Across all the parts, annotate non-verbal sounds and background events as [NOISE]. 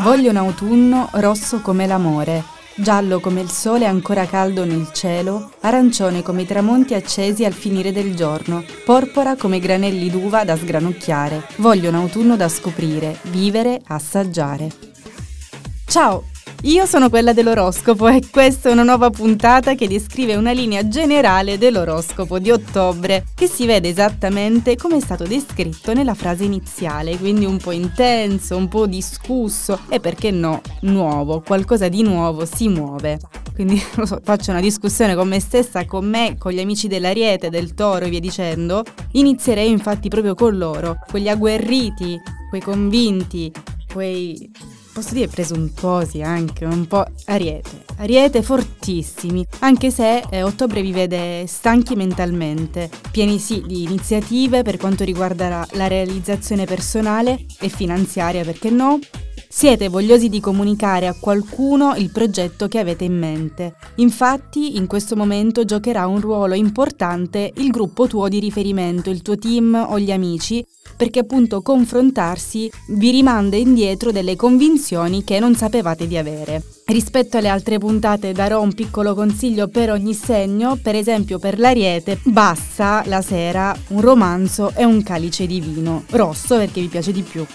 Voglio un autunno rosso come l'amore, giallo come il sole ancora caldo nel cielo, arancione come i tramonti accesi al finire del giorno, porpora come granelli d'uva da sgranocchiare. Voglio un autunno da scoprire, vivere, assaggiare. Ciao! Io sono quella dell'oroscopo e questa è una nuova puntata che descrive una linea generale dell'oroscopo di ottobre, che si vede esattamente come è stato descritto nella frase iniziale, quindi un po' intenso, un po' discusso e perché no, nuovo, qualcosa di nuovo si muove. Quindi [LAUGHS] so, faccio una discussione con me stessa, con me, con gli amici dell'Ariete, del Toro e via dicendo. Inizierei infatti proprio con loro, quegli agguerriti, quei convinti, quei posso dire presuntuosi anche, un po' ariete. Ariete fortissimi, anche se eh, ottobre vi vede stanchi mentalmente, pieni sì di iniziative per quanto riguarda la, la realizzazione personale e finanziaria, perché no? Siete vogliosi di comunicare a qualcuno il progetto che avete in mente. Infatti, in questo momento giocherà un ruolo importante il gruppo tuo di riferimento, il tuo team o gli amici, perché appunto confrontarsi vi rimanda indietro delle convinzioni che non sapevate di avere. Rispetto alle altre puntate darò un piccolo consiglio per ogni segno, per esempio per l'ariete basta la sera un romanzo e un calice di vino, rosso perché vi piace di più.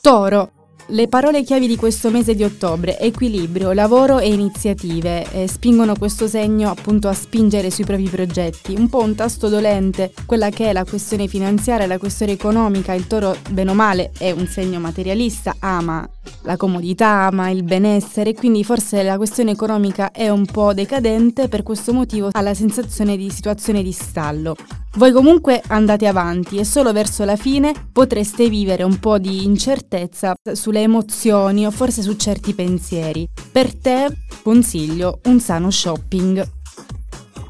Toro, le parole chiavi di questo mese di ottobre, equilibrio, lavoro e iniziative, eh, spingono questo segno appunto a spingere sui propri progetti. Un po' un tasto dolente, quella che è la questione finanziaria, la questione economica. Il toro, bene o male, è un segno materialista, ama la comodità, ama il benessere, quindi forse la questione economica è un po' decadente, per questo motivo ha la sensazione di situazione di stallo. Voi comunque andate avanti e solo verso la fine potreste vivere un po' di incertezza sulle emozioni o forse su certi pensieri. Per te consiglio un sano shopping.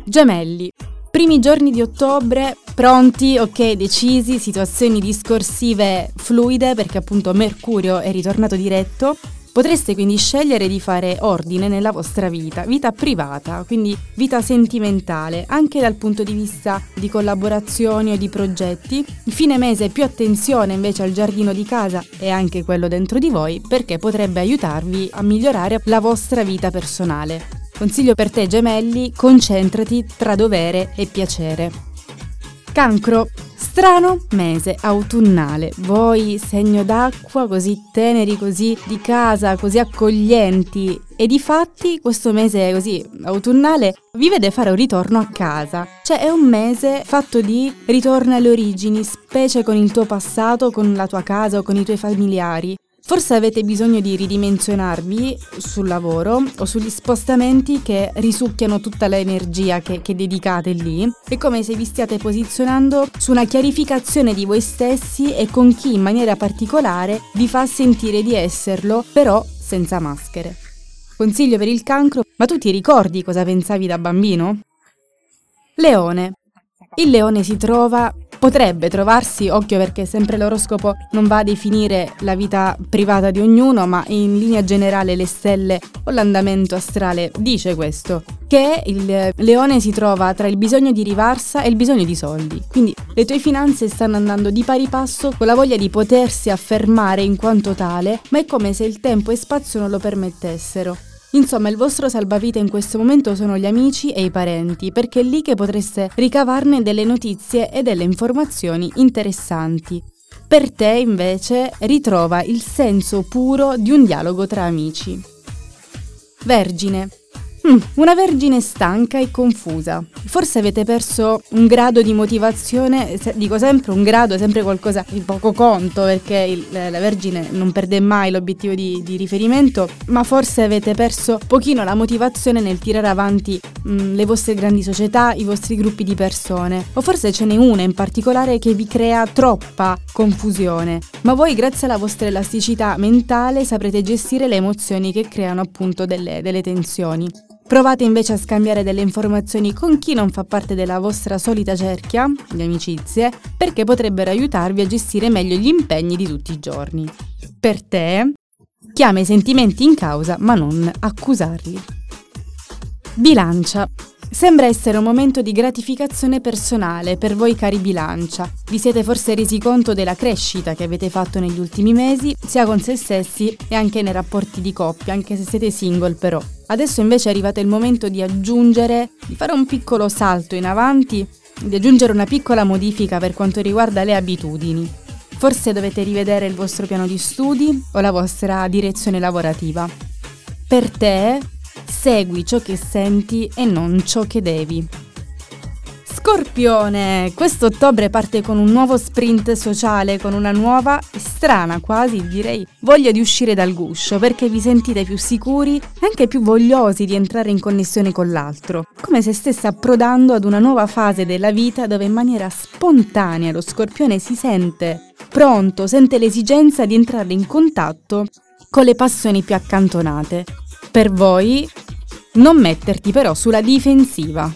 Gemelli. Primi giorni di ottobre, pronti, ok, decisi, situazioni discorsive fluide perché appunto Mercurio è ritornato diretto, Potreste quindi scegliere di fare ordine nella vostra vita, vita privata, quindi vita sentimentale, anche dal punto di vista di collaborazioni o di progetti. Fine mese più attenzione invece al giardino di casa e anche quello dentro di voi perché potrebbe aiutarvi a migliorare la vostra vita personale. Consiglio per te gemelli, concentrati tra dovere e piacere. Cancro, Strano mese autunnale, voi segno d'acqua così teneri, così di casa, così accoglienti e di fatti questo mese così autunnale vi vede fare un ritorno a casa. Cioè è un mese fatto di ritorno alle origini, specie con il tuo passato, con la tua casa o con i tuoi familiari. Forse avete bisogno di ridimensionarvi sul lavoro o sugli spostamenti che risucchiano tutta l'energia che, che, dedicate lì. È come se vi stiate posizionando su una chiarificazione di voi stessi e con chi in maniera particolare vi fa sentire di esserlo, però senza maschere. Consiglio per il cancro, ma tu ti ricordi cosa pensavi da bambino? Leone. Il leone si trova potrebbe trovarsi, occhio perché sempre l'oroscopo non va a definire la vita privata di ognuno, ma in linea generale le stelle o l'andamento astrale dice questo, che il leone si trova tra il bisogno di rivarsa e il bisogno di soldi. Quindi le tue finanze stanno andando di pari passo con la voglia di potersi affermare in quanto tale, ma è come se il tempo e spazio non lo permettessero. Insomma, il vostro salvavita in questo momento sono gli amici e i parenti, perché è lì che potreste ricavarne delle notizie e delle informazioni interessanti. Per te, invece, ritrova il senso puro di un dialogo tra amici. Vergine. Mm, una vergine stanca e confusa. Forse avete perso un grado di motivazione, dico sempre un grado, è sempre qualcosa di poco conto perché il, la vergine non perde mai l'obiettivo di, di, riferimento, ma forse avete perso pochino la motivazione nel tirare avanti mm, le vostre grandi società, i vostri gruppi di persone. O forse ce n'è una in particolare che vi crea troppa confusione, ma voi grazie alla vostra elasticità mentale saprete gestire le emozioni che creano appunto delle, delle tensioni. Provate invece a scambiare delle informazioni con chi non fa parte della vostra solita cerchia di amicizie, perché potrebbero aiutarvi a gestire meglio gli impegni di tutti i giorni. Per te, Chiama i sentimenti in causa, ma non accusarli. Bilancia. Sembra essere un momento di gratificazione personale per voi cari bilancia. Vi siete forse resi conto della crescita che avete fatto negli ultimi mesi, sia con se stessi e anche nei rapporti di coppia, anche se siete single però. Adesso invece è arrivato il momento di aggiungere, di fare un piccolo salto in avanti, di aggiungere una piccola modifica per quanto riguarda le abitudini. Forse dovete rivedere il vostro piano di studi o la vostra direzione lavorativa. Per te Segui ciò che senti e non ciò che devi. Scorpione! Questo ottobre parte con un nuovo sprint sociale, con una nuova strana quasi direi voglia di uscire dal guscio perché vi sentite più sicuri e anche più vogliosi di entrare in connessione con l'altro, come se stesse approdando ad una nuova fase della vita dove in maniera spontanea lo scorpione si sente pronto, sente l'esigenza di entrare in contatto con le passioni più accantonate per voi non metterti però sulla difensiva.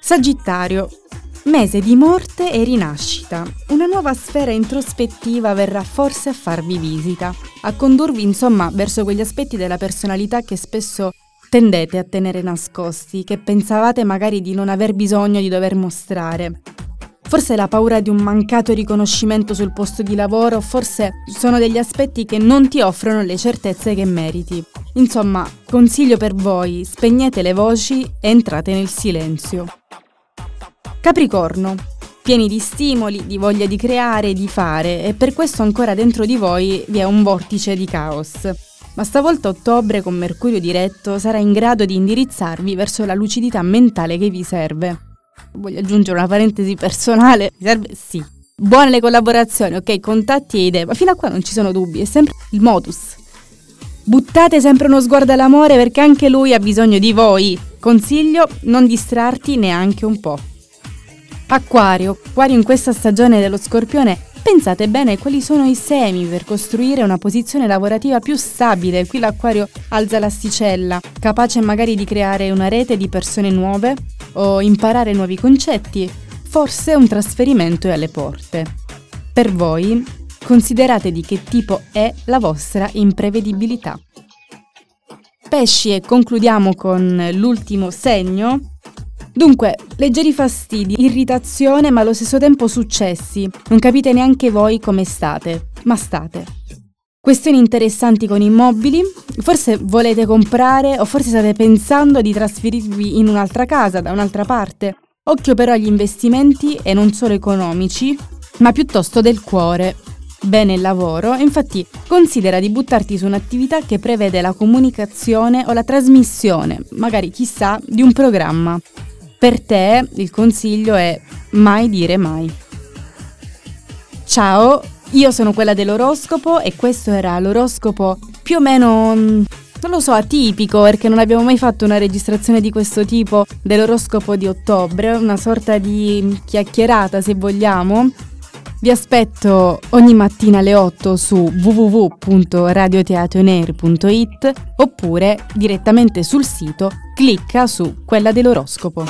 Sagittario. Mese di morte e rinascita. Una nuova sfera introspettiva verrà forse a farvi visita, a condurvi insomma verso quegli aspetti della personalità che spesso tendete a tenere nascosti, che pensavate magari di non aver bisogno di dover mostrare. Forse la paura di un mancato riconoscimento sul posto di lavoro, forse sono degli aspetti che non ti offrono le certezze che meriti. Insomma, consiglio per voi, spegnete le voci e entrate nel silenzio. Capricorno. Pieni di stimoli, di voglia di creare di fare, e per questo ancora dentro di voi vi è un vortice di caos. Ma stavolta ottobre con Mercurio diretto sarà in grado di indirizzarvi verso la lucidità mentale che vi serve. Voglio aggiungere una parentesi personale. Mi serve? Sì. Buone le collaborazioni, ok, contatti e idee, ma fino a qua non ci sono dubbi, è sempre il modus. Buttate sempre uno sguardo all'amore perché anche lui ha bisogno di voi. Consiglio non distrarti neanche un po'. Acquario, Acquario in questa stagione dello scorpione, pensate bene quali sono i semi per costruire una posizione lavorativa più stabile. Qui l'Acquario alza l'asticella, capace magari di creare una rete di persone nuove o imparare nuovi concetti. Forse un trasferimento è alle porte. Per voi Considerate di che tipo è la vostra imprevedibilità. Pesci e concludiamo con l'ultimo segno. Dunque, leggeri fastidi, irritazione ma allo stesso tempo successi. Non capite neanche voi come state, ma state. Questioni interessanti con immobili, forse volete comprare o forse state pensando di trasferirvi in un'altra casa, da un'altra parte. Occhio però agli investimenti e non solo economici, ma piuttosto del cuore bene il lavoro, infatti considera di buttarti su un'attività che prevede la comunicazione o la trasmissione, magari chissà, di un programma. Per te il consiglio è mai dire mai. Ciao, io sono quella dell'oroscopo e questo era l'oroscopo più o meno, mm, non lo so, atipico perché non abbiamo mai fatto una registrazione di questo tipo dell'oroscopo di ottobre, una sorta di chiacchierata se vogliamo vi aspetto ogni mattina alle 8 su www.radioteatroneir.it oppure direttamente sul sito clicca su quella dell'oroscopo.